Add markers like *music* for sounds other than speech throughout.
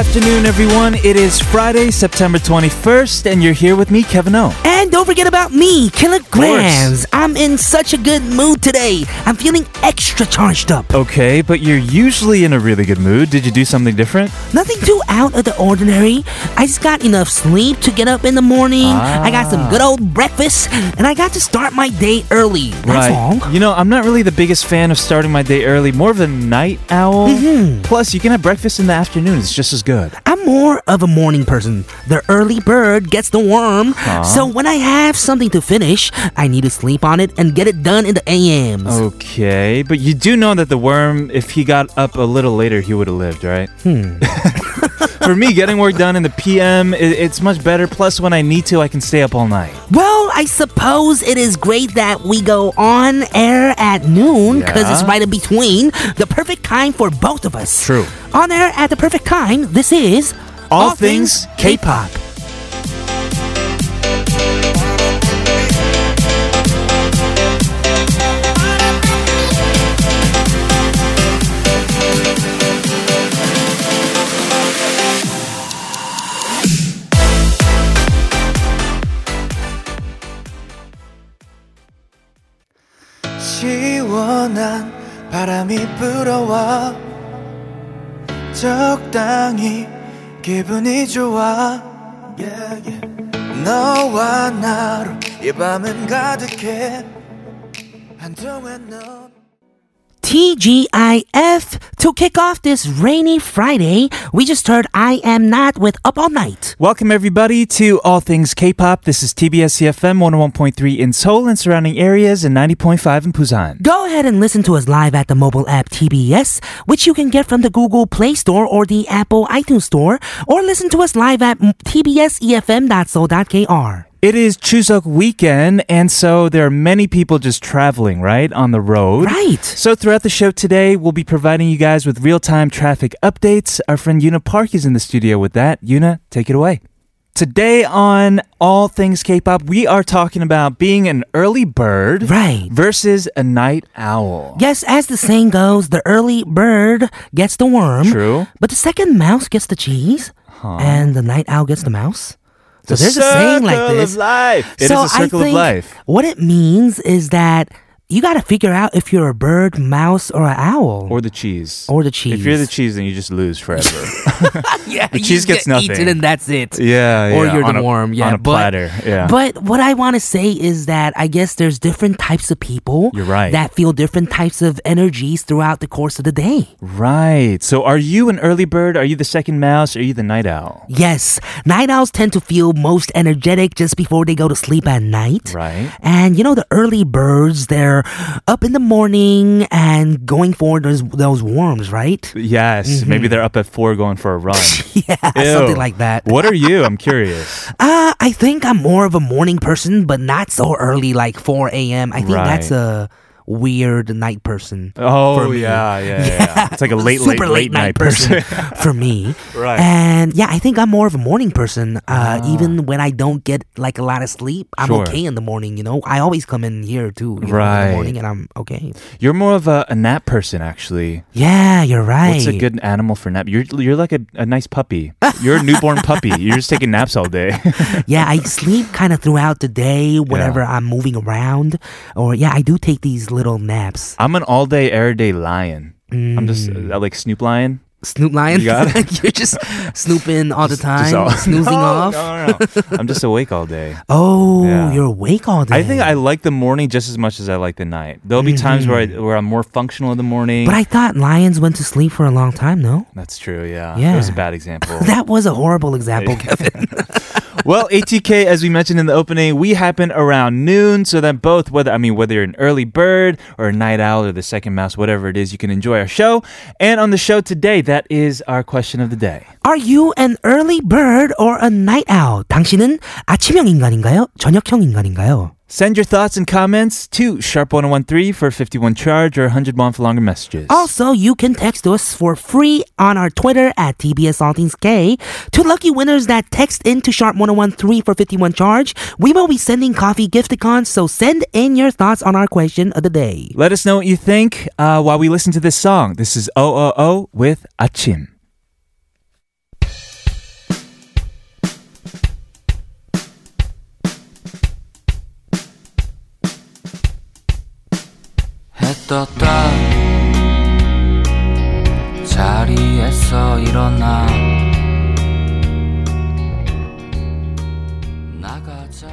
afternoon, everyone. It is Friday, September 21st, and you're here with me, Kevin O. And don't forget about me, Killagramz. I'm in such a good mood today. I'm feeling extra charged up. Okay, but you're usually in a really good mood. Did you do something different? Nothing too out of the ordinary. I just got enough sleep to get up in the morning. I got some good old breakfast, and I got to start my day early. That's all. You know, I'm not really the biggest fan of starting my day early, more of a night owl. Mm-hmm. Plus, you can have breakfast in the afternoon. It's just as good. I'm more of a morning person. The early bird gets the worm. So when I have something to finish, I need to sleep on it and get it done in the AMs. Okay, but you do know that the worm, if he got up a little later, he would have lived, right? Hmm. *laughs* For me, getting work done in the PM, it's much better. Plus, when I need to, I can stay up all night. Well, I suppose it is great that we go on air at noon because Yeah. it's right in between. The perfect time for both of us. True. On air at the perfect time, this is All Things K-Pop. 시원한 바람이 불어와 적당히 기분이 좋아 yeah, yeah. 너와 나로 이 밤은 가득해 한동안 넌 TGIF. To kick off this rainy Friday, we just heard I Am Not with Up All Night. Welcome, everybody, to All Things K-Pop. This is TBS EFM 101.3 in Seoul and surrounding areas and 90.5 in Busan. Go ahead and listen to us live at the mobile app TBS, which you can get from the Google Play Store or the Apple iTunes Store, or listen to us live at tbsefm.so.kr. It is Chuseok weekend, and so there are many people just traveling, right, on the road. Right. So throughout the show today, we'll be providing you guys with real-time traffic updates. Our friend Yuna Park is in the studio with that. Yuna, take it away. Today on All Things K-pop, we are talking about being an early bird Right. versus a night owl. Yes, as the saying goes, the early bird gets the worm. True. But the second mouse gets the cheese, and the night owl gets the mouse. So The there's a saying like this. Of life. It is so a circle I think of life. what it means is that you got to figure out if you're a bird, mouse, or an owl. Or the cheese. Or the cheese. If you're the cheese, then you just lose forever. *laughs* yeah, the you cheese gets get nothing. eaten and that's it. yeah, Or yeah, you're the a- worm, yeah. on a but, platter. Yeah. But what I want to say is that I guess there's different types of people You're right. that feel different types of energies throughout the course of the day. Right. So are you an early bird? Are you the second mouse? Are you the night owl? Yes, night owls tend to feel most energetic just before they go to sleep at night. Right. And you know the early birds, they're up in the morning and going for those those worms, right? Yes. Maybe they're up at four going for a run. *laughs* Yeah, Ew. something like that. What are you? I'm *laughs* curious. Uh, I think I'm more of a morning person, but not so early, like 4 a.m. I think that's a weird night person. Oh for me. yeah, yeah, *laughs* yeah, It's like a late, super late, late night person. *laughs* for me. *laughs* Right. And yeah, I think I'm more of a morning person. Uh, Even when I don't get like a lot of sleep, I'm Sure. okay in the morning. You know, I always come in here too. You know, in Right. the morning, and I'm okay. You're more of a, a nap person, actually. Yeah, you're right. What's a good animal for nap? You're you're like a, a nice puppy. You're a newborn puppy. You're just taking naps all day. yeah, I sleep kind of throughout the day whenever I'm moving around, or yeah, I do take these little naps. I'm an all day, every day lion. I'm just uh, like Snoop Lion. Snoop Lion, You got *laughs* it? you're just snooping all the time, all- snoozing *laughs* No, off. No, no, no. I'm just awake all day. *laughs* Oh, Yeah. you're awake all day. I think I like the morning just as much as I like the night. There'll be times where I, where I'm more functional in the morning. But I thought lions went to sleep for a long time. No, That's true. Yeah. Yeah. It was a bad example. that was a horrible example, Kevin well, ATK, as we mentioned in the opening, we happen around noon, so that both, whether I mean whether you're an early bird or a night owl or the second mouse, whatever it is, you can enjoy our show. And on the show today, that is our question of the day. Are you an early bird or a night owl? 당신은 아침형 인간인가요? 저녁형 인간인가요? Send your thoughts and comments to sharp1013 for 51 charge or 100 won for longer messages. Also, you can text us for free on our Twitter at TBS All Things K. Two lucky winners that text into Sharp 1013 for 51 charge. We will be sending coffee gifticons, so send in your thoughts on our question of the day. Let us know what you think uh, while we listen to this song. This is OOO with Achim. 해 떴다 자리에서 일어나 나가자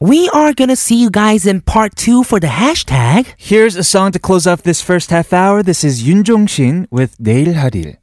We are gonna see you guys in part two for the hashtag. Here's a song to close off this first half hour. This is Yun Jong-shin with 내일 하릴.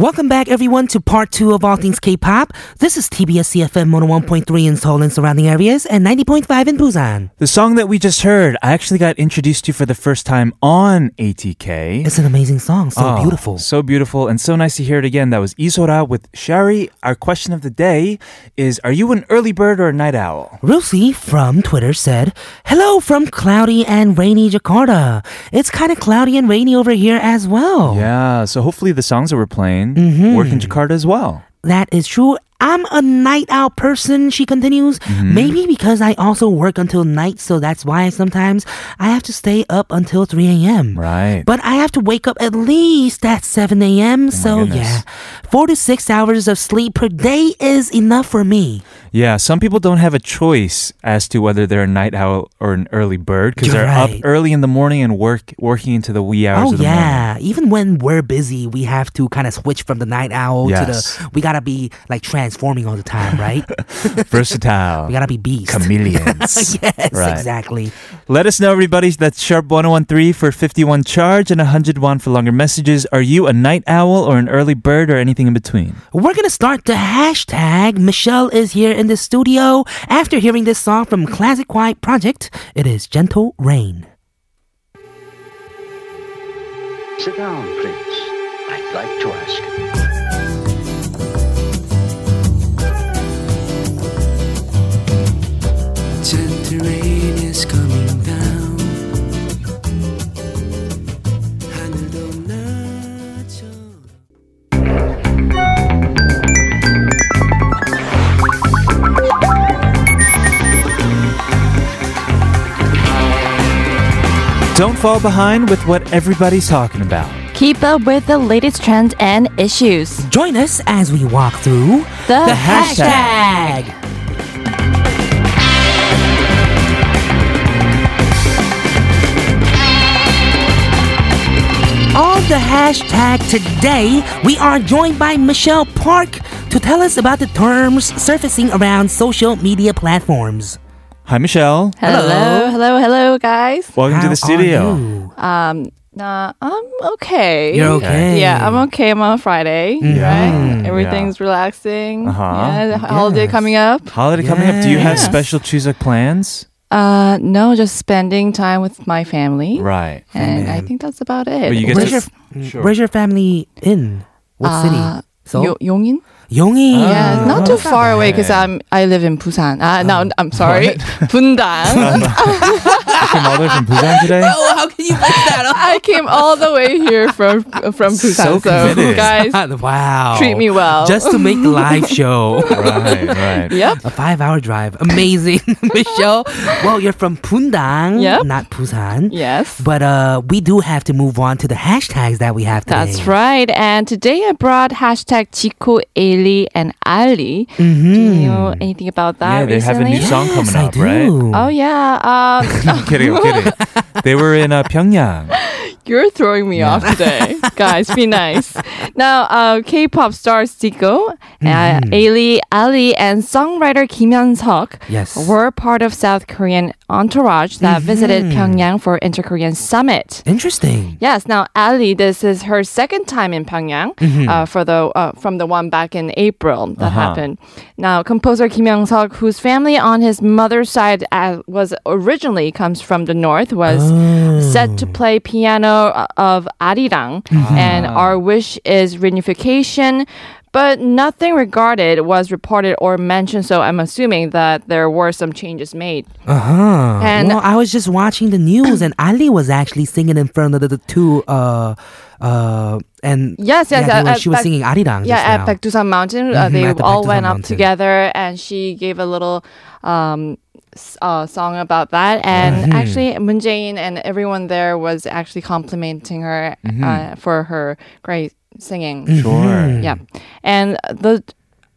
Welcome back, everyone, to part two of All Things K-pop. This is TBS EFM 101.3 in Seoul and surrounding areas and 90.5 in Busan. The song that we just heard, I actually got introduced to for the first time on ATK. It's an amazing song, so Oh, beautiful. So beautiful and so nice to hear it again. That was Isora with Shari. Our question of the day is Are you an early bird or a night owl? Rusi from Twitter said, Hello from cloudy and rainy Jakarta. It's kind of cloudy and rainy over here as well. Yeah, so hopefully the songs that we're playing Mhm. work in Jakarta as well. That is true. I'm a night owl person, she continues. Mm-hmm. Maybe because I also work until night, so that's why sometimes I have to stay up until 3 a.m. Right. But I have to wake up at least at 7 a.m. so, Oh goodness. yeah, four to six hours of sleep per day is enough for me. Yeah, some people don't have a choice as to whether they're a night owl or an early bird because they're up early in the morning and work working into the wee hours Oh of the morning. yeah, even when we're busy, we have to kind of switch from the night owl Yes. to the. We gotta be like transforming all the time, right? *laughs* Versatile. we gotta be beasts. chameleons. *laughs* yes, Right. exactly. Let us know, everybody. That's sharp 1013 for 51 charge and 101 for longer messages. Are you a night owl or an early bird or anything in between? We're gonna start the hashtag. Michelle is here in the studio after hearing this song from Classic Quiet Project. It is Gentle Rain. Sit down, please. I'd like to ask. rain is coming down. Don't fall behind with what everybody's talking about. Keep up with the latest trends and issues. Join us as we walk through the, the hashtag. hashtag. The hashtag today, we are joined by Michelle Park to tell us about the terms surfacing around social media platforms. Hi, Michelle. Hello, hello, hello, guys. Welcome to the studio. are you? Um, Nah, I'm okay. You're okay. Yeah, I'm okay. I'm on Friday, Mhm. right? Everything's relaxing. Uh-huh. Yeah, holiday Yes. coming up. Holiday coming up. Do you have Yes. special Chuseok plans? Uh, no, just spending time with my family. Right. And I think that's about it. But you get Where's to your Sure. Where's your family in? What city? Uh, So Yo- Yongin? Yonggi. yeah, not too that's not far away because I'm I live in Busan. Uh, no, I'm sorry, Bundang. came all the way from Busan today? Oh, how can you mix that up? I came all the way here from from So Busan. So, committed. guys, *laughs* wow. treat me well. Just to make the live show. *laughs* right, right. yep. A five hour drive. Amazing, *laughs* Michelle. Well, you're from Bundang, Yep. not Busan. Yes. But uh, we do have to move on to the hashtags that we have today. That's right. And today I brought hashtag Zico, Ailey, and Ali. Mm-hmm. Do you know anything about that Yeah, they have a recently? new song coming I up, do. right? Oh yeah. Um, *laughs* I'm kidding, I'm kidding. *laughs* They were in uh, Pyongyang. You're throwing me off today, *laughs* guys. Be nice. Now, uh, K-pop stars Zico, uh, Mm-hmm. Ailey, Ali, and songwriter Kim Hyung-seok Yes. were part of South Korean entourage that visited Pyongyang for Inter-Korean Summit. Interesting. Yes. Now, Ali, this is her second time in Pyongyang uh, for the uh, from the one back in April that Uh-huh. happened. Now, composer Kim Hyung Seok, whose family on his mother's side uh, was originally comes from the north, was set to play piano uh, of Arirang, and Our Wish is reunification. But nothing regarded was reported or mentioned, so I'm assuming that there were some changes made. Uh huh. And- well, I was just watching the news, and *coughs* Ali was actually singing in front of the, the two. Uh, uh, and Yes, yes, yeah, uh, uh, she was back- singing Arirang. Yeah, just at now. Baekdusan Mountain, uh, Mhm, they the all Baekdusan went up Mountain. together, and she gave a little um, uh, song about that. And Mm-hmm. actually, Moon Jae-in and everyone there was actually complimenting her Mm-hmm. uh, for her great singing. Sure. Yeah, and the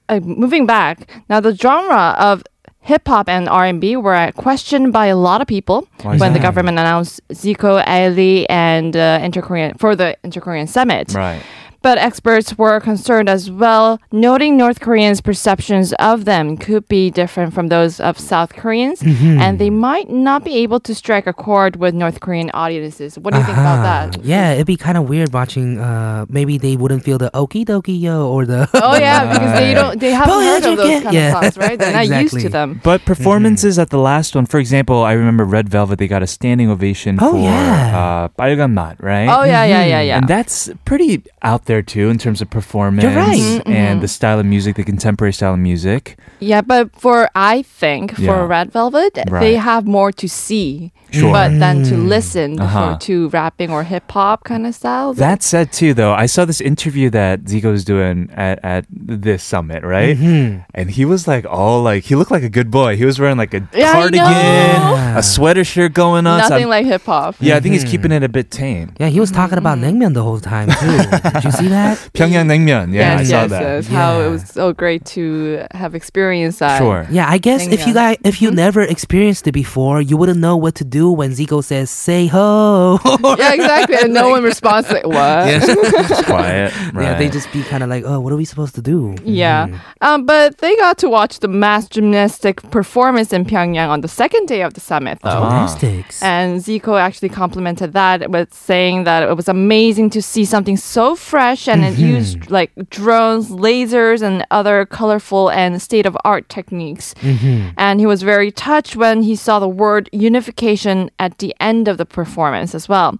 uh, moving back now, the genre of hip hop and R and B were questioned by a lot of people Why when the government announced Zico, Ali, and uh, Inter Korean for the Inter Korean summit. Right. But experts were concerned as well, noting North Koreans' perceptions of them could be different from those of South Koreans, Mm-hmm. and they might not be able to strike a chord with North Korean audiences. What do you think about Ah, that? Yeah, it'd be kind of weird watching. Uh, maybe they wouldn't feel the okie dokie yo or the. Oh yeah, *laughs* because they don't, they haven't Oh, yeah, heard of those yeah, kind yeah. of songs, right? They're not used Exactly. to them. But performances at the last one, for example, I remember Red Velvet, they got a standing ovation Oh, for yeah. uh, 빨간 맛, right? Oh yeah, yeah, yeah, yeah. And that's pretty out there too in terms of performance right. Mm-hmm, and the style of music, the contemporary style of music. Yeah, but for I think Yeah. for Red Velvet, Right. they have more to see, Sure. but then to listen Uh-huh. for, to rapping or hip hop kind of style. That said, too, though, I saw this interview that Zico's doing at, at this summit, right? Mm-hmm. And he was like, all like, he looked like a good boy. He was wearing like a Yeah, cardigan, know. a sweater shirt going on. Nothing I'm- like hip hop. yeah, I think he's keeping it a bit tame. Yeah, he was talking about Mm-hmm. naengmyeon the whole time too. Did you see that? *laughs* Pyongyang Naengmyeon. Yeah, I saw yes, that. yes. How Yeah. it was so great to have experienced that. Sure. Yeah, I guess if you guys if you never experienced it before, you wouldn't know what to do when Zico says "say ho." *laughs* Yeah, exactly. And no one responds like what? *laughs* Just quiet. Right. *laughs* Yeah, they just be kind of like, "Oh, what are we supposed to do?" Yeah. Mm-hmm. Um, but they got to watch the mass gymnastic performance in Pyongyang on the second day of the summit, though. Gymnastics. And Zico actually complimented that with saying that it was amazing to see something so fresh and it mm-hmm. used like drones, lasers, and other colorful and state of art techniques. Mm-hmm. And he was very touched when he saw the word unification at the end of the performance as well.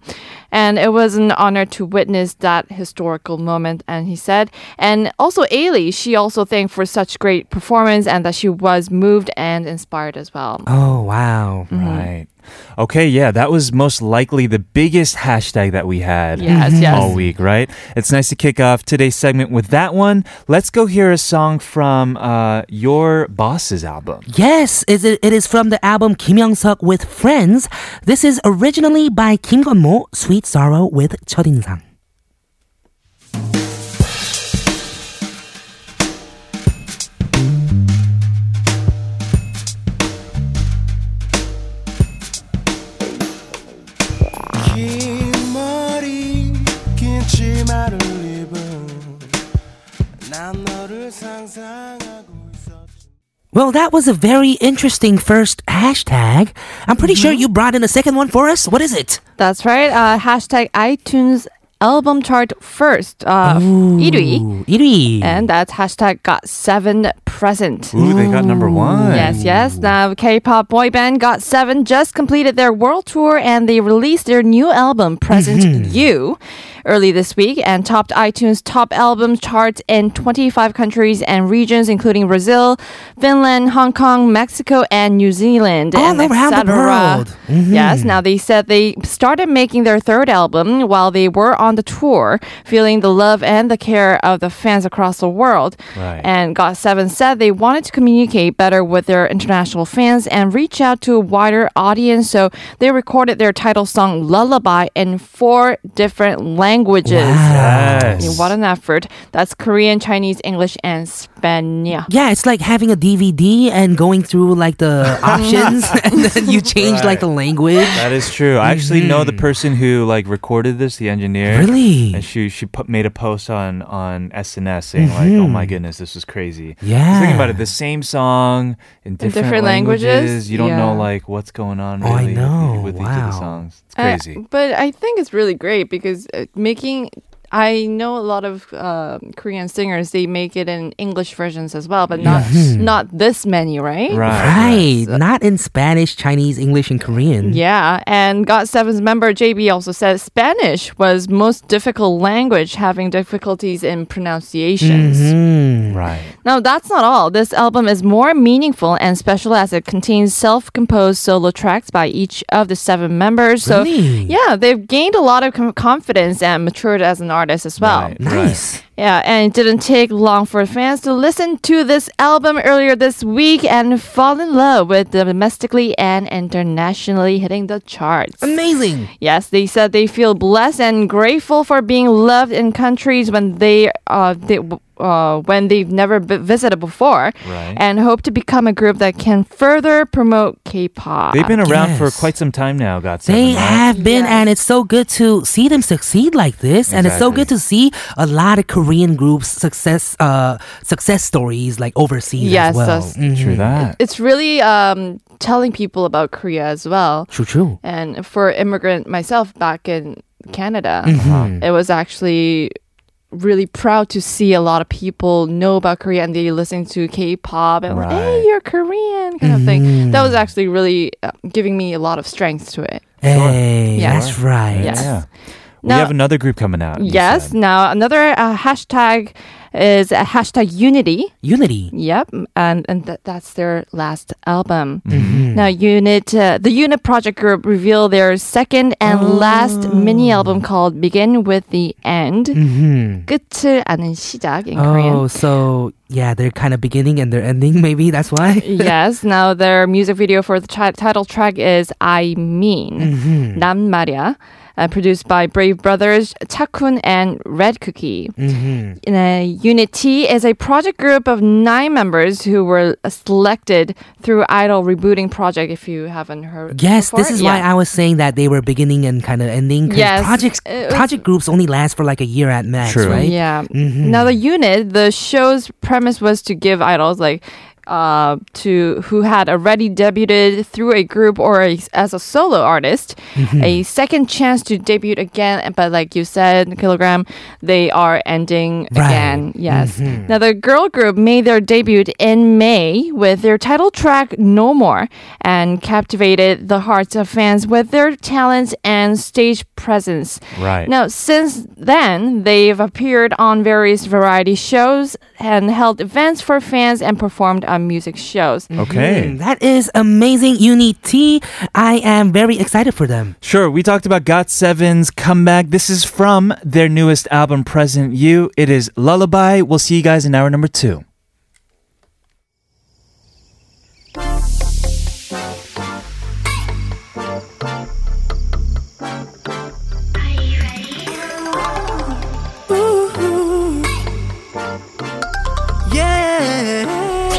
And it was an honor to witness that historical moment. And he said, and also Ailey, she also thanked for such great performance and that she was moved and inspired as well. Oh wow. Mm-hmm. Right. Okay, yeah, that was most likely the biggest hashtag that we had yes, mm-hmm. yes. all week, right? It's nice to kick off today's segment with that one. Let's go hear a song from uh, your boss's album. Yes, it is from the album Kim Hyung Suk with Friends. This is originally by Kim Gun Mo, Sweet Sorrow with 첫인상. Well, that was a very interesting first hashtag. I'm pretty sure you brought in a second one for us. What is it? That's right. Uh, hashtag iTunes album chart first. Uh, 1위. Ooh, 1위. And that's hashtag got seven present. Ooh, they got number one. Yes, yes. Now, K-pop boy band Got Seven just completed their world tour and they released their new album, Present You, early this week and topped iTunes top album charts in 25 countries and regions, including Brazil, Finland, Hong Kong, Mexico, and New Zealand. All and around the world. Mm-hmm. Yes. Now they said they started making their third album while they were on the tour, feeling the love and the care of the fans across the world. Right. And Got Seven said they wanted to communicate better with their international fans and reach out to a wider audience. So they recorded their title song "Lullaby" in four different languages. Yes. Yeah, What an effort! That's Korean, Chinese, English, and Spanish. Yeah, it's like having a DVD and going through like the *laughs* options *laughs* and then you change like the language. That is true. I actually know the mm-hmm. person who like recorded this, the engineer. Really? And she she put, made a post on on SNS saying like, "Oh my mm-hmm. goodness, this is crazy." I was Yeah. thinking about it. The same song in different, different languages? You don't know like what's going on Oh, I really know. with each of the songs. It's Uh, crazy. but I think it's really great because uh, making. I know a lot of uh, Korean singers. They make it in English versions as well, but not not this many, right? Right. Not in Spanish, Chinese, English, and Korean. Yeah, and Got Seven's member JB also said Spanish was most difficult language, having difficulties in pronunciations. Mm. Right. Now, that's not all. This album is more meaningful and special as it contains self composed solo tracks by each of the seven members. So, Really? yeah, they've gained a lot of com- confidence and matured as an artist as well. Right. Nice. Yeah, and it didn't take long for fans to listen to this album earlier this week and fall in love with domestically and internationally hitting the charts. Amazing. Yes, they said they feel blessed and grateful for being loved in countries when they uh they uh when they've never b- visited before, Right. and hope to become a group that can further promote K-pop. They've been around for quite some time now. Got seven. They right? have been, Yes. and it's so good to see them succeed like this, and it's so good to see a lot of Korean groups success, uh, success stories like overseas Yes, as well. that's Mhm. True that. It's really um telling people about Korea as well. True, true. And for immigrant myself back in Canada, Mhm. it was actually really proud to see a lot of people know about Korea and they listen to K-pop and like, hey, you're Korean kind of thing. That was actually really uh, giving me a lot of strength to it. Hey, Yeah. that's right. Yes. Yeah. We Now- have another group coming out. you Yes. said. Now another uh, hashtag is a hashtag Unity. Unity. Yep, and and th- that's their last album. Mm-hmm. Now, Unit, uh, the Unit Project Group revealed their second and last mini album called "Begin with the End." Mm-hmm. 끝을 아는 시작 in Oh, Korean. so yeah, they're kind of beginning and they're ending. *laughs* Maybe that's why. *laughs* yes. Now, their music video for the chi- title track is "I Mean." Mm-hmm. 난 말이야. Uh, produced by Brave Brothers, Chakun, and Red Cookie. Mm-hmm. Uh, Unity is a project group of nine members who were uh, selected through Idol rebooting project. If you haven't heard, Yes, before. this is why Yeah. I was saying that they were beginning and kind of ending. 'cause Yes, projects, it was- project groups only last for like a year at max, True. right? Yeah. Mhm. Now the unit, the show's premise was to give idols like uh, to who had already debuted through a group or a, as a solo artist Mm-hmm. *laughs* a second chance to debut again. But like you said, Kilogram, they are ending Right. again. Yes. Mhm. Now the girl group made their debut in May with their title track "No More" and captivated the hearts of fans with their talents and stage presence. Right. Now, since then, they've appeared on various variety shows and held events for fans and performed on music shows. Okay. Mm, that is amazing. Unity. I am very excited for them. Sure, we talked about Got7's comeback. This is from their newest album, Present You. It is Lullaby. We'll see you guys in hour number two.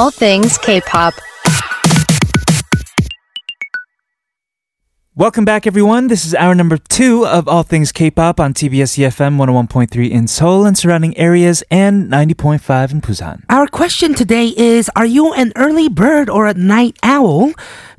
All things K-pop. Welcome back, everyone. This is hour number two of All Things K-pop on TBS EFM 101.3 in Seoul and surrounding areas and 90.5 in Busan. Our question today is Are you an early bird or a night owl?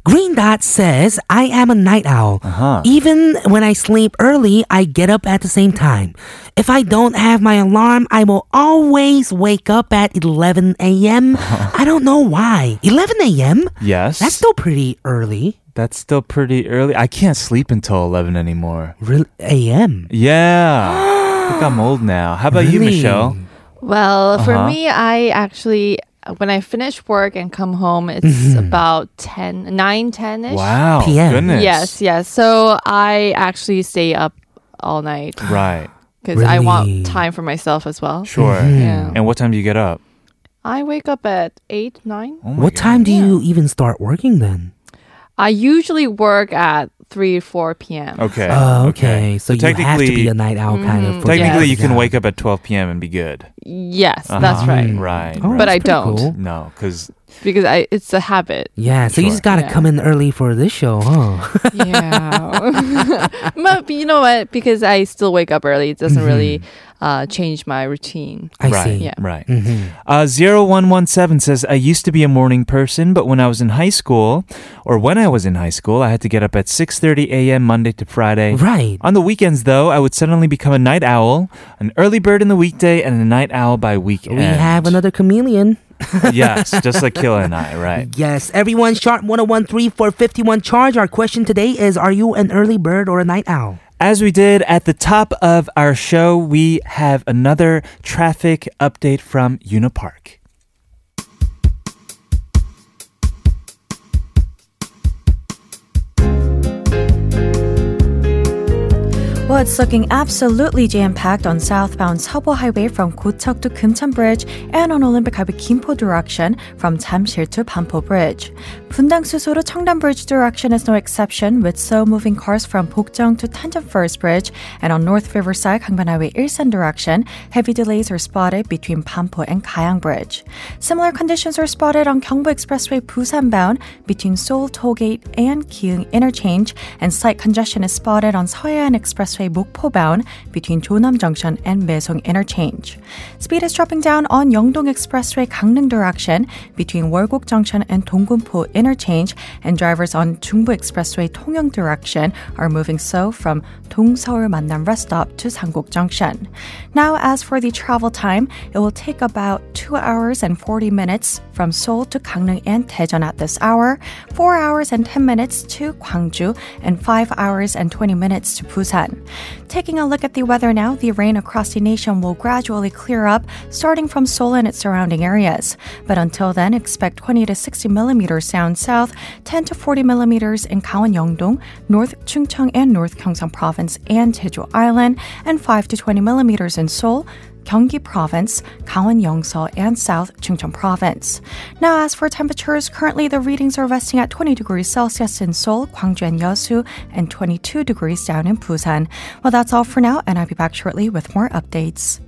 Green Dot says, I am a night owl. Uh-huh. Even when I sleep early, I get up at the same time. If I don't have my alarm, I will always wake up at 11 a.m. *laughs* I don't know why. 11 a.m.? Yes. That's still pretty early. That's still pretty early. I can't sleep until 11 anymore. Real a.m. Yeah. *gasps* I think I'm old now. How about you, Michelle? Well, for Uh-huh. me, I actually when I finish work and come home, it's mm-hmm. about 10, 9, 10 ish. Wow. PM. Goodness. Yes, yes. So I actually stay up all night *gasps* Right. because I want time for myself as well. Sure. Mm-hmm. Yeah. And what time do you get up? I wake up at 8, 9. Oh my What time do you even start working then? I usually work at 3, 4 p.m. Okay. Oh, okay. So, you have to be a night owl kind of. Mhm. for Technically, that you can job. wake up at 12 p.m. and be good. Yes, that's Uh-huh. right. Right. Oh, right. But I pretty don't. cool. No, because Because I it's a habit. Yeah, so you just gotta Yeah. come in early for this show, huh? Yeah. *laughs* but you know what? Because I still wake up early, it doesn't really uh, change my routine. I right, see. Yeah. right. Mhm. Uh, 0117 says, I used to be a morning person, but when I was in high school, or when I was in high school, I had to get up at 6.30 a.m. Monday to Friday. Right. On the weekends, though, I would suddenly become a night owl, an early bird in the weekday, and a night owl by weekend. We have another chameleon. *laughs* yes, just like Killa and I, right? Yes, everyone, sharp 1013 for 51 charge. Our question today is Are you an early bird or a night owl? As we did at the top of our show, we have another traffic update from Yuna Park. Well, it's looking absolutely jam-packed on southbound Seobu Highway from Gocheok to Kumcheon Bridge and on Olympic Highway Gimpo direction from Jamsil to Banpo Bridge. Bundang Suseo to Cheongdam Bridge direction is no exception with slow-moving cars from Bokjeong to Tancheon First Bridge and on North Riverside Gangbyeon Highway Ilsan direction, heavy delays are spotted between Banpo and Gayang Bridge. Similar conditions are spotted on Gyeongbu Expressway Busan bound between Seoul Tollgate and Kyung Interchange and slight congestion is spotted on Seohaean Expressway Mokpo bound between Jonam Junction and Maesong Interchange. Speed is dropping down on Yeongdong Expressway Gangneung direction between Wolgok Junction and Donggunpo Interchange and drivers on Jungbu Expressway Tongyong direction are moving slow from Dongseoul Mannam Rest Stop to Sangok Junction. Now, as for the travel time, it will take about 2 hours and 40 minutes from Seoul to Gangneung and Daejeon at this hour, 4 hours and 10 minutes to Gwangju, and 5 hours and 20 minutes to Busan. Taking a look at the weather now, the rain across the nation will gradually clear up, starting from Seoul and its surrounding areas. But until then, expect 20 to 60 millimeters down south, 10 to 40 millimeters in Gangwon Yeongdong, North Chungcheong and North Gyeongsang Province and Jeju Island, and 5 to 20 millimeters in Seoul, Gyeonggi Province, Gangwon Yeongso, and South Chungcheong Province. Now, as for temperatures, currently the readings are resting at 20 degrees Celsius in Seoul, Gwangju, and Yeosu, and 22 degrees down in Busan. Well, that's all for now, and I'll be back shortly with more updates.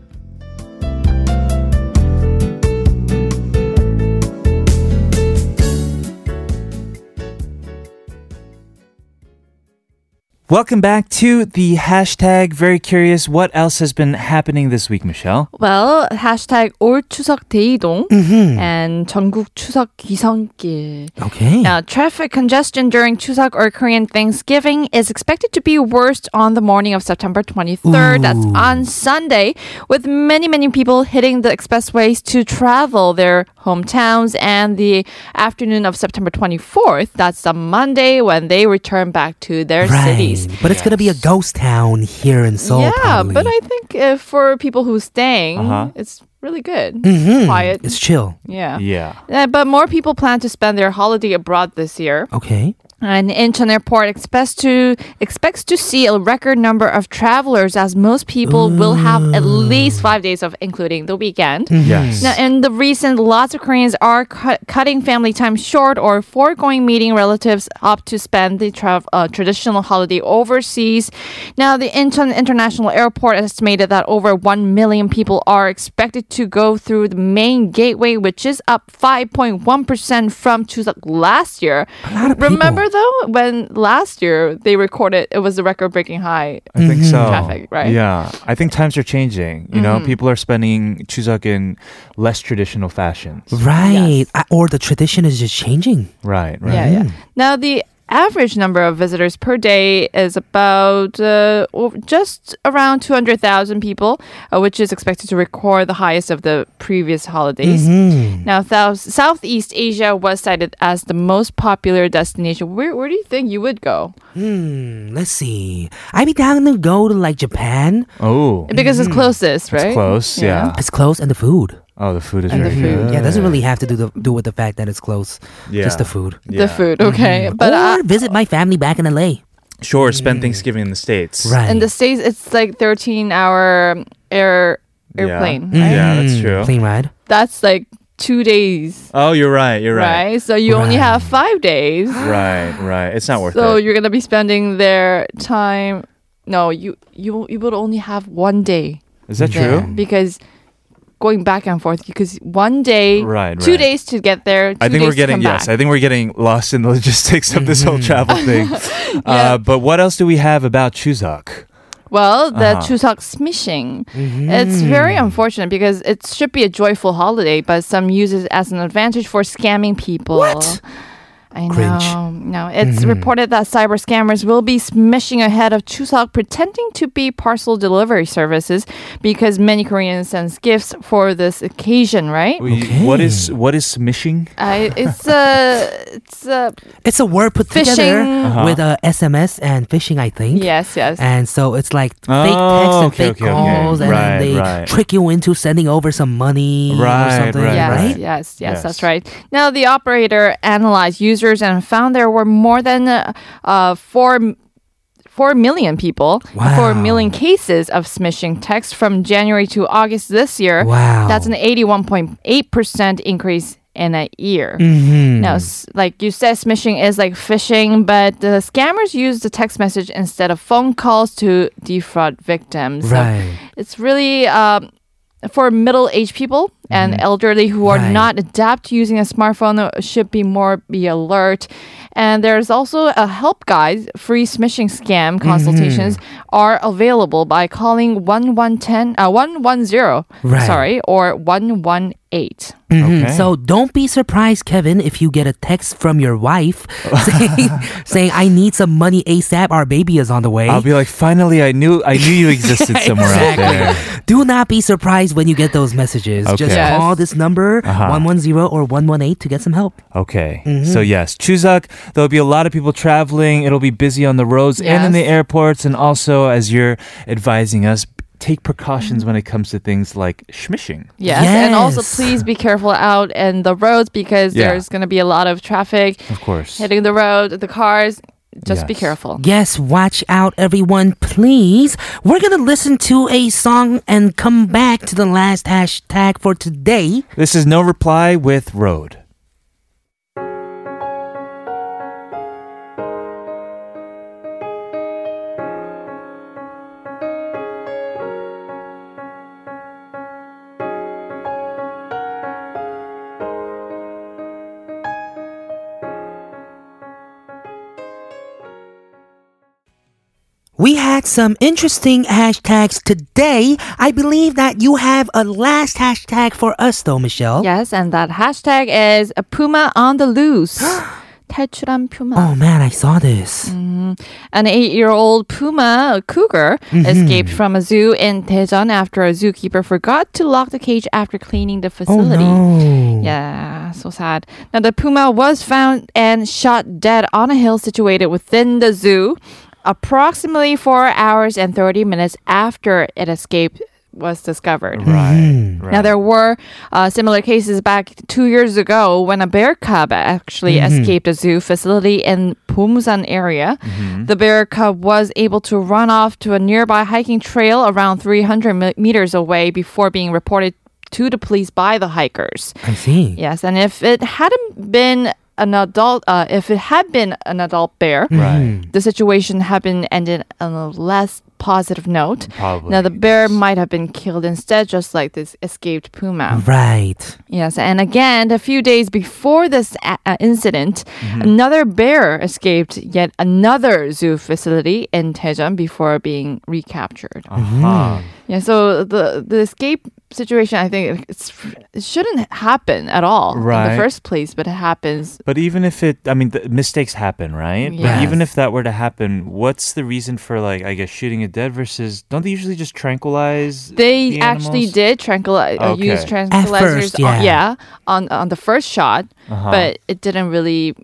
Welcome back to the hashtag. Very curious. What else has been happening this week, Michelle? Well, hashtag 올 추석 대이동 Mm-hmm. and 전국 추석 기성길. Okay. Now, traffic congestion during Chuseok or Korean Thanksgiving is expected to be worst on the morning of September 23rd. That's Ooh. on Sunday, with many, many people hitting the expressways to travel their hometowns. And the afternoon of September 24th, that's the Monday when they return back to their right. cities. But it's gonna be a ghost town here in Seoul. yeah, probably. but I think uh, for people who's staying, Uh-huh. it's really good. Mhm. Quiet. It's chill. yeah. Yeah. Uh, but more people plan to spend their holiday abroad this year. Okay. And Incheon Airport expects to expects to see a record number of travelers as most people will have at least five days of including the weekend. Yes. Now, in the recent, lots of Koreans are cut, cutting family time short or foregoing meeting relatives up to spend the tra- uh, traditional holiday overseas. Now, the Incheon International Airport estimated that over 1 million people are expected to go through the main gateway, which is up 5.1% from Chuseok last year. lot of Remember, though, when last year they recorded, it was a record breaking high. I think so. Traffic, right? Yeah. I think times are changing. You know, people are spending Chuseok in less traditional fashions. Right. Uh, Or the tradition is just changing. Right, right. Yeah, yeah. Now the average number of visitors per day is about uh, just around 200,000 people, uh, which is expected to record the highest of the previous holidays. Mm-hmm. Now, South, Southeast Asia was cited as the most popular destination. Where, where do you think you would go? Hmm. Let's see. I'd be down to go to like Japan. Oh, Because it's closest, right? it's close. Yeah. It's close and the food. Oh, the food is And the food. good. Yeah, it doesn't really have to do the, do with the fact that it's close. Yeah. Just the food. The food, okay. But or uh, visit my family back in LA. Sure, spend Thanksgiving in the States. Right. in the States, it's like 13 hour air airplane, Yeah. right? Yeah, that's Mm, true. Plane ride. That's like two days. Oh, you're right. You're right. right? So you only have five days. *gasps* Right, right. It's not worth so it. So you're gonna be spending their time. No, you you you would only have one day Is that there true? because going back and forth because one day, Right, two right. days to get there. I think we're getting yes. back. I think we're getting lost in the logistics of this whole Mm-hmm. travel thing. *laughs* uh, but what else do we have about Chuseok? Well, the Uh-huh. Chuseok smishing. Mm-hmm. It's very unfortunate because it should be a joyful holiday, but some use it as an advantage for scamming people. What? I know. No, it's mm-hmm. reported that cyber scammers will be smishing ahead of Chuseok, pretending to be parcel delivery services because many Koreans send gifts for this occasion, right? We- What is what is smishing? I, it's a, it's a, It's a word put Phishing. together Uh-huh. with a SMS and phishing, I think. yes, yes. And so it's like oh, fake Oh, texts and okay, fake okay, okay. calls, and Right, then they right. trick you into sending over some money or Right, something, right, yes, right? yes, yes, Yes. that's right. Now, the operator analyzed and found there were more than uh, uh, four. 4 million people, Wow. 4 million cases of smishing text from January to August this year. Wow. That's an 81.8% increase in a year. Mhm. Now, like you said, smishing is like phishing, but the scammers use the text message instead of phone calls to defraud victims. So Right. it's really um, for middle-aged people and elderly who are Right. not adept to using a smartphone should be more be alert. And there's also a help guide. Free smishing scam consultations are available by calling 1110 uh, 110 Right. sorry or 118. Mhm. Okay. So don't be surprised, Kevin, if you get a text from your wife *laughs* saying, saying, "I need some money ASAP. Our baby is on the way." I'll be like, finally, I knew I knew you existed *laughs* somewhere out there. *laughs* Do not be surprised when you get those messages. Just Yes. call this number Uh-huh. 110 or 118 to get some help. Okay. So yes, Chuseok, there'll be a lot of people traveling. It'll be busy on the roads and in the airports. And also, as you're advising us, take precautions mm-hmm. when it comes to things like smishing. Yes. And also please be careful out in the roads because Yeah. there's going to be a lot of traffic Of course. hitting the road, the cars. Just be careful. Yes, watch out, everyone, please. We're gonna listen to a song and come back to the last hashtag for today. This is No Reply with Road. We had some interesting hashtags today. I believe that you have a last hashtag for us, though, Michelle. Yes, and that hashtag is a puma on the loose. *gasps* 탈출한 puma. Oh man, I saw this. An eight-year-old puma, a cougar, escaped from a zoo in Daejeon after a zookeeper forgot to lock the cage after cleaning the Oh facility. no. Yeah, so sad. Now, the puma was found and shot dead on a hill situated within the zoo approximately four hours and 30 minutes after it escaped was discovered. Right. Hmm. right. Now there were uh, similar cases back two years ago when a bear cub actually mm-hmm. escaped a zoo facility in Bomunsan area. Mm-hmm. The bear cub was able to run off to a nearby hiking trail around 300 me- meters away before being reported to the police by the hikers. I see. Yes, and if it hadn't been an adult, uh, if it had been an adult bear, Right. the situation had been ended on a less positive note. Probably. Now the bear might have been killed instead, just like this escaped puma. Right. Yes, and again, a few days before this a- uh, incident, Mm-hmm. another bear escaped yet another zoo facility in Daejeon before being recaptured. Uh-huh. Yeah, so the the escape situation, I think it's it shouldn't happen at all in the first place, but it happens. But even if it, I mean, the mistakes happen, right? But even if that were to happen, what's the reason for like, I guess, shooting it dead versus? Don't they usually just tranquilize? They the actually animals? did tranquilize, uh, Okay. use tranquilizers, first, yeah. on, yeah, on on the first shot, Uh-huh. but it didn't really.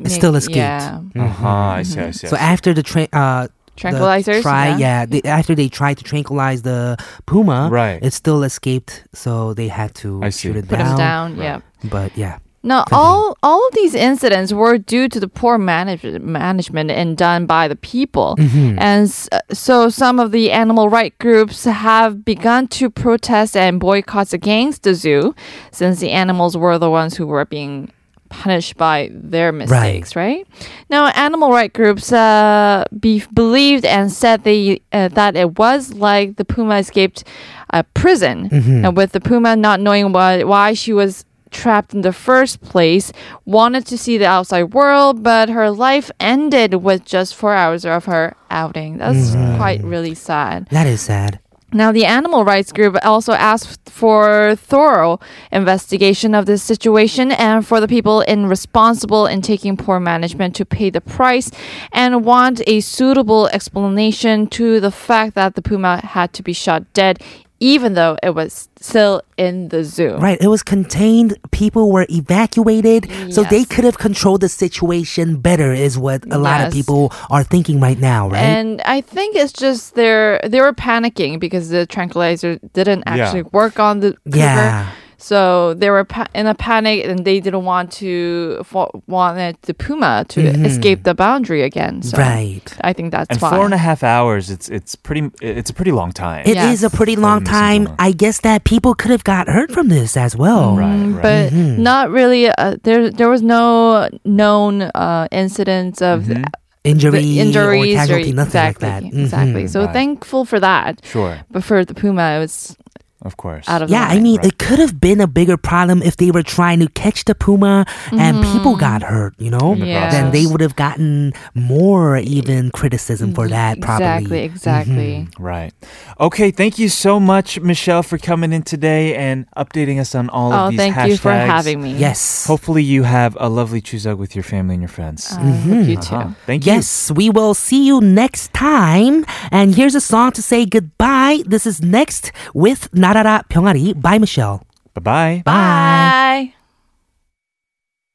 It still escaped. Yeah, Uh-huh. I see. I see. I So after the tra- uh the tranquilizers. try, yeah. yeah, they, after they tried to tranquilize the puma, Right. it still escaped, so they had to I see. shoot it Put down. him down. Yeah. But yeah, Now, all all of these incidents were due to the poor manage- management and done by the people, Mm-hmm. and s- so some of the animal rights groups have begun to protest and boycotts against the zoo, since the animals were the ones who were being punished by their mistakes. Right, now, animal right groups uh, be- believed and said they uh, that it was like the puma escaped a prison, Mm-hmm. and with the puma not knowing why why she was trapped in the first place, wanted to see the outside world, but her life ended with just four hours of her outing. That's quite really sad. that is sad. Now, the animal rights group also asked for thorough investigation of this situation and for the people in responsible in taking poor management to pay the price and want a suitable explanation to the fact that the puma had to be shot dead even though it was still in the zoo. Right, it was contained. People were evacuated, so they could have controlled the situation better. Is what a lot of people are thinking right now, right? And I think it's just they're they were panicking because the tranquilizer didn't Yeah. actually work on the cougar. yeah, So they were pa- in a panic and they didn't want to fo- wanted the puma to escape the boundary again. So right. I think that's and why. four and a half hours. It's it's pretty. It's a pretty long time. It is Yes. a pretty long Probably time. I guess that people could have got hurt from this as well. Right, Mm, right. But not really. Uh, there, there was no known uh, incidents of Mhm. Injury injuries or casualty, nothing exactly, like that. Exactly. So Right. thankful for that. Sure, But for the puma, it was of course. out of Yeah, I mean, Right. it could have been a bigger problem if they were trying to catch the puma and people got hurt, you know? Mm-hmm. Yeah. Then they would have gotten more even criticism for that, probably. exactly, probably. exactly. Right. Okay. Thank you so much, Michelle, for coming in today and updating us on all Oh, of these thank hashtags. you for having me. Yes. Hopefully, you have a lovely Chuseok with your family and your friends. Uh, hope you too. Uh-huh. Thank you. Yes, we will see you next time. And here's a song to say goodbye. This is next with 나라라 병아리 by Michelle. Bye bye. Bye.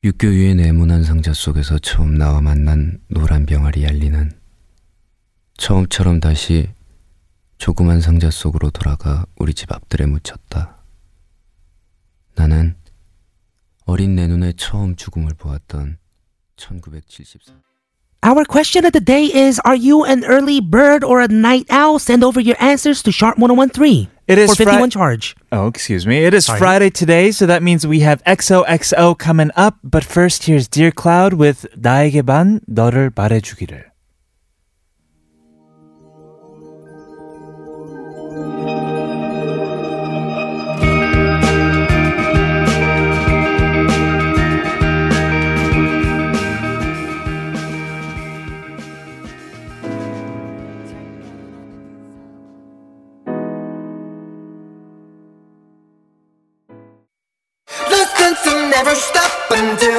육교 위의 네모난 상자 속에서 처음 나와 만난 노란 병아리 얄리는 처음처럼 다시 조그만 상자 속으로 돌아가 우리 집 앞들에 묻혔다. 나는 어린 내 눈에 처음 죽음을 보았던 1974. Our question of the day is Are you an early bird or a night owl? Send over your answers to Sharp1013 It is for 51 Fri- charge. Oh, excuse me. It is Sorry. Friday today, so that means we have XOXO coming up. But first, here's Dear Cloud with 나에게 반 너를 말해주기를.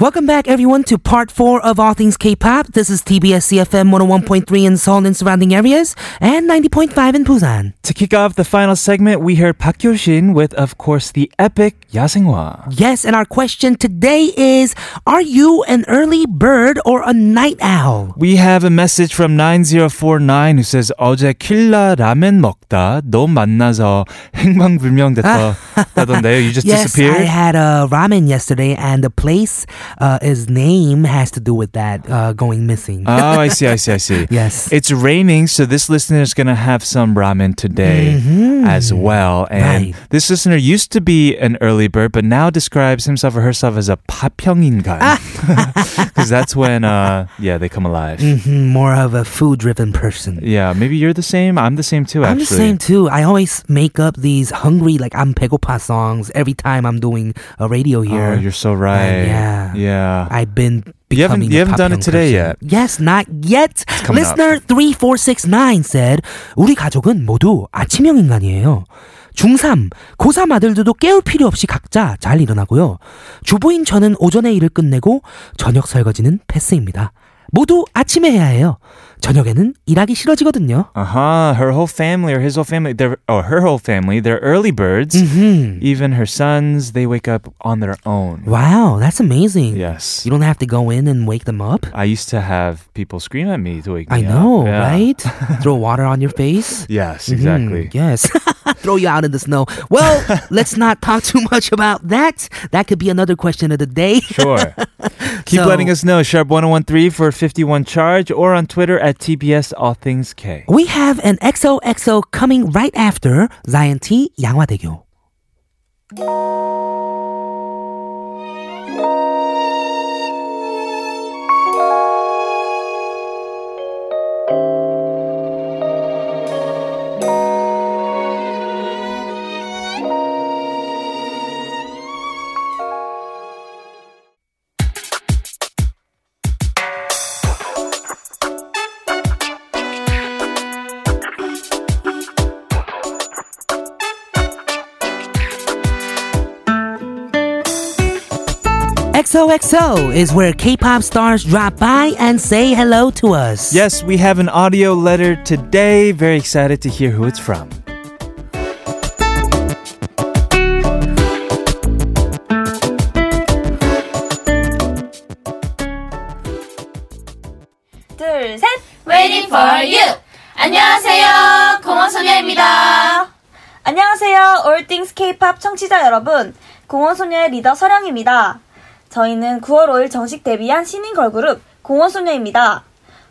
Welcome back, everyone, to part four of All Things K-pop. This is TBS EFM 101.3 in Seoul and surrounding areas, and 90.5 in Busan. To kick off the final segment, we heard Park Hyo-shin with, of course, the epic 야생화. Yes, and our question today is, are you an early bird or a night owl? We have a message from 9049 who says, 어제 킬라 라멘 먹다 너 만나서 행방불명 됐다던데요. *laughs* You just yes, disappeared? Yes, I had a ramen yesterday, and the place uh, his name has to do with that uh, going missing. oh, I *laughs* see, I see, I see. Yes. It's raining, so this listener is going to have some ramen today mm-hmm. as well. And right. this listener used to be an early bird, but now describes himself or herself as a papyeongin ah. guy. *laughs* Because that's when, uh, yeah, they come alive. Mm-hmm, more of a food driven person. Yeah, maybe you're the same. I'm the same too, actually. I'm the same too. I always make up these hungry, like I'm pegopa songs every time I'm doing a radio here. Oh, you're so right. And yeah. Yeah. I've been You haven't- you haven't done it today person. yet. Yes, not yet. coming up. Listener 3469 said, 우리 가족은 모두 아침형 인간이에요. 중3, 고3 아들들도 깨울 필요 없이 각자 잘 일어나고요. 주부인 저는 오전에 일을 끝내고 저녁 설거지는 패스입니다. 모두 아침에 해야 해요. 저녁에는 일하기 싫어지거든요. Uh-huh. Her whole family or his whole family, they're, or her whole family, they're early birds. Mhm. Even her sons, they wake up on their own. Wow, that's amazing. Yes. You don't have to go in and wake them up. I used to have people scream at me to wake me I up. know, Yeah. right? *laughs* Throw water on your face. Yes, Mhm, exactly. Yes. *laughs* Throw you out in the snow. Well, *laughs* let's not talk too much about that. That could be another question of the day. Sure. Keep So- letting us know. Sharp 1013 for 51 charge or on Twitter at TBS All Things K. We have an XOXO coming right after Zion T 양화대교. XOXO is where K-pop stars drop by and say hello to us. Yes, we have an audio letter today. Very excited to hear who it's from. 둘, 셋! Waiting for you! 안녕하세요. 공원소녀입니다. 안녕하세요. All Things K-pop 청취자 여러분. 공원소녀의 리더 서령입니다. 저희는 9월 5일 정식 데뷔한 신인 걸그룹 공원소녀입니다.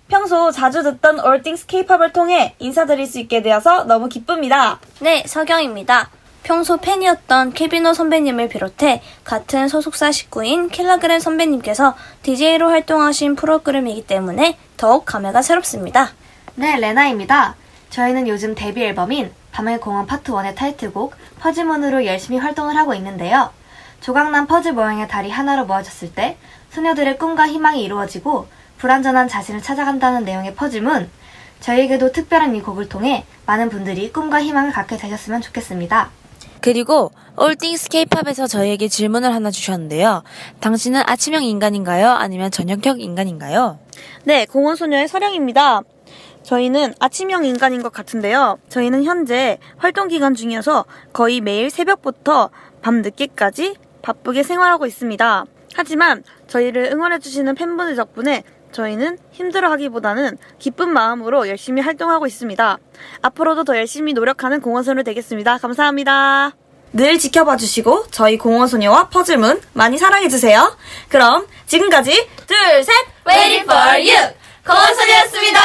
평소 자주 듣던 All Things K-pop을 통해 인사드릴 수 있게 되어서 너무 기쁩니다. 네, 서경입니다. 평소 팬이었던 케비노 선배님을 비롯해 같은 소속사 식구인 킬라그램 선배님께서 DJ로 활동하신 프로그램이기 때문에 더욱 감회가 새롭습니다. 네, 레나입니다. 저희는 요즘 데뷔 앨범인 밤의 공원 파트 1의 타이틀곡 퍼즐문으로 열심히 활동을 하고 있는데요. 조각난 퍼즐 모양의 달이 하나로 모아졌을 때 소녀들의 꿈과 희망이 이루어지고 불완전한 자신을 찾아간다는 내용의 퍼즐문. 저희에게도 특별한 이 곡을 통해 많은 분들이 꿈과 희망을 갖게 되셨으면 좋겠습니다. 그리고 올띵스 케이팝에서 저희에게 질문을 하나 주셨는데요. 당신은 아침형 인간인가요? 아니면 저녁형 인간인가요? 네, 공원소녀의 서령입니다. 저희는 아침형 인간인 것 같은데요. 저희는 현재 활동 기간 중이어서 거의 매일 새벽부터 밤 늦게까지 바쁘게 생활하고 있습니다. 하지만 저희를 응원해주시는 팬분들 덕분에 저희는 힘들어하기보다는 기쁜 마음으로 열심히 활동하고 있습니다. 앞으로도 더 열심히 노력하는 공원소녀 되겠습니다. 감사합니다. 늘 지켜봐 주시고 저희 공원소녀와 퍼즐문 많이 사랑해 주세요. 그럼 지금까지 둘, 셋! Waiting for you! 공원소녀였습니다.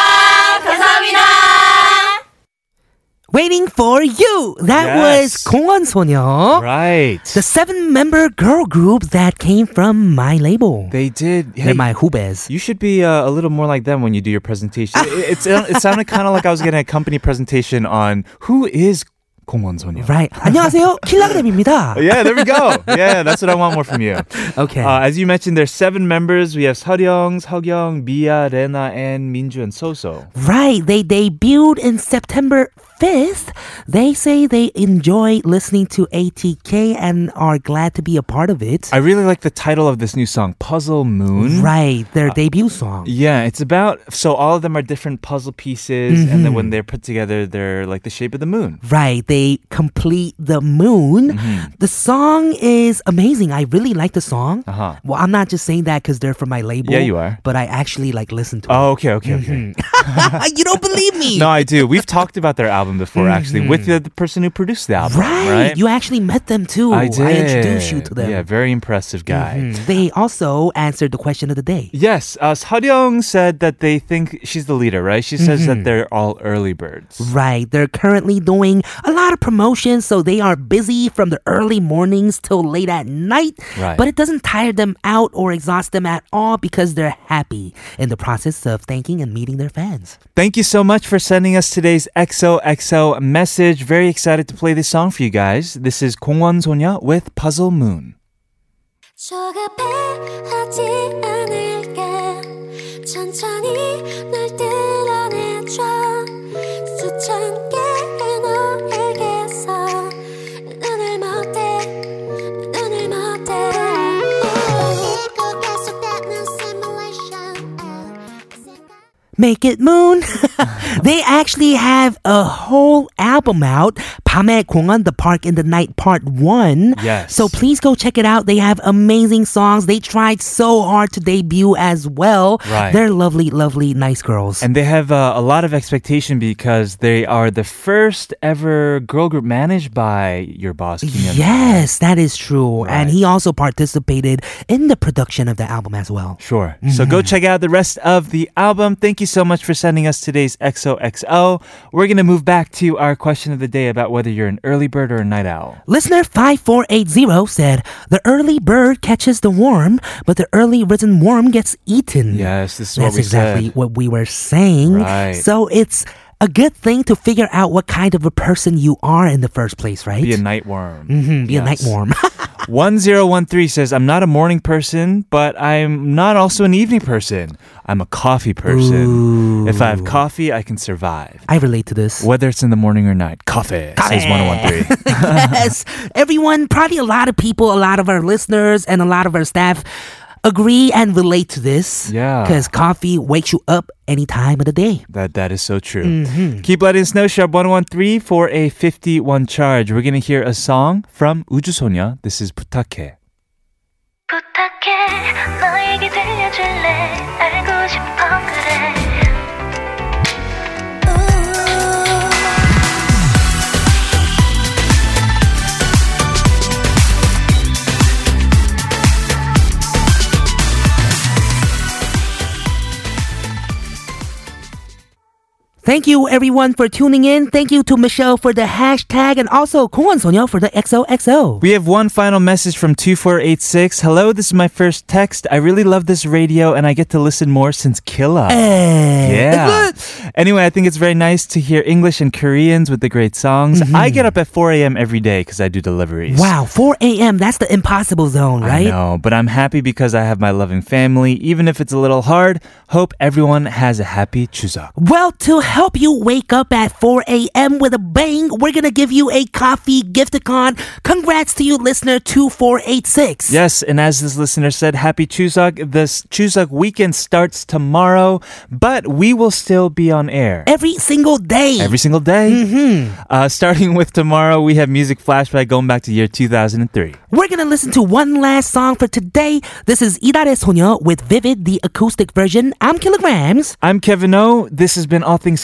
감사합니다. Waiting for you. That Yes. was 공원소녀. Right. The seven-member girl group that came from my label. They did. They're my hubes. You should be uh, a little more like them when you do your presentation. *laughs* it, it's, it sounded kind of like I was getting a company presentation on who is 공원소녀. Right. 안녕하세요. *laughs* 킬라그램입니다. Yeah, there we go. *laughs* Yeah, that's what I want more from you. Okay. Uh, as you mentioned, there's seven members. We have Seoryong, Seogyung, Mia, Rena, and Minju and Soso. Right. They debuted in September 5th. They say they enjoy listening to ATK and are glad to be a part of it. I really like the title of this new song, Puzzle Moon. Right, their debut song. Yeah, it's about so all of them are different puzzle pieces, and Mm-hmm. then when they're put together, they're like the shape of the moon. Right, they complete the moon. Mm-hmm. The song is amazing. I really like the song. Uh-huh. Well, I'm not just saying that because they're from my label. Yeah, you are. But I actually like listen to Oh, okay, okay, okay. it. *laughs* you don't believe me. *laughs* No, I do. We've talked about their album before, actually, with the, the person who produced the album. Right. Right. You actually met them too. I did. I introduced you to them. Yeah, very impressive guy. Mhm. They also answered the question of the day. Yes, uh, Seoryung said that they think she's the leader, right? She says Mm-hmm. that they're all early birds. Right. They're currently doing a lot of promotions, so they are busy from the early mornings till late at night. Right. But it doesn't tire them out or exhaust them at all because they're happy in the process of thanking and meeting their fans. Thank you so much for sending us today's XOXO message. Very excited to play this song for you guys. This is 공원 소녀 with Puzzle Moon. 조급해하지 않을게 천천히 널 드러내줘 수천 개의 너에게서 눈을 못대 눈을 못대 계속되는 simulation Make it moon. *laughs* *laughs* they actually have a whole album out. 밤의 공원, the park in the night, part one. Yes. So please go check it out. They have amazing songs. They tried so hard to debut as well. Right. They're lovely, lovely, nice girls. And they have uh, a lot of expectation because they are the first ever girl group managed by your boss, Kim Yeon. Yes, that is true. And Right. he also participated in the production of the album as well. Sure. So go check out the rest of the album. Thank you so much for sending us today's XOXO. We're going to move back to our question of the day about whether you're an early bird or a night owl. Listener 5480 said, The early bird catches the worm, but the early risen worm gets eaten. Yes, this is That's what we exactly said. what we were saying. Right. So it's a good thing to figure out what kind of a person you are in the first place, right? Be a night worm. Mhm, be a night worm. *laughs* 1013 says, I'm not a morning person, but I'm not also an evening person. I'm a coffee person. If I have coffee, I can survive. I relate to this. Whether it's in the morning or night. Coffee, says 1013. *laughs* *laughs* yes. Everyone, probably a lot of people, a lot of our listeners, and a lot of our staff agree and relate to this. Yeah. Because coffee wakes you up any time of the day. That That is so true. Mm-hmm. Keep letting snow sharp 113 for a 51 charge. We're going to hear a song from Uju Sonyeo. This is 부탁해. 부탁해 너에게 들려줄래 알고 싶어 그래 Thank you, everyone, for tuning in. Thank you to Michelle for the hashtag and also Kwon Sonyo for the XOXO. We have one final message from 2486. Hello, this is my first text. I really love this radio and I get to listen more since Killa. Hey, Yeah. Anyway, I think it's very nice to hear English and Koreans with the great songs. Mm-hmm. I get up at 4 a.m. every day because I do deliveries. Wow, 4 a.m. That's the impossible zone, I right? know, but I'm happy because I have my loving family. Even if it's a little hard, hope everyone has a happy Chuseok. Well, to help you wake up at 4 a.m. with a bang, we're going to give you a coffee gift con. Congrats to you, listener 2486. Yes, and as this listener said, happy Chuseok. This Chuseok weekend starts tomorrow, but we will still be on air. Every single day. Every single day. Mm-hmm. Uh, starting with tomorrow, we have music flashback going back to year 2003. We're going to listen to one last song for today. This is Idare Sonya with Vivid, the acoustic version. I'm Killagramz. I'm Kevin O. This has been All Things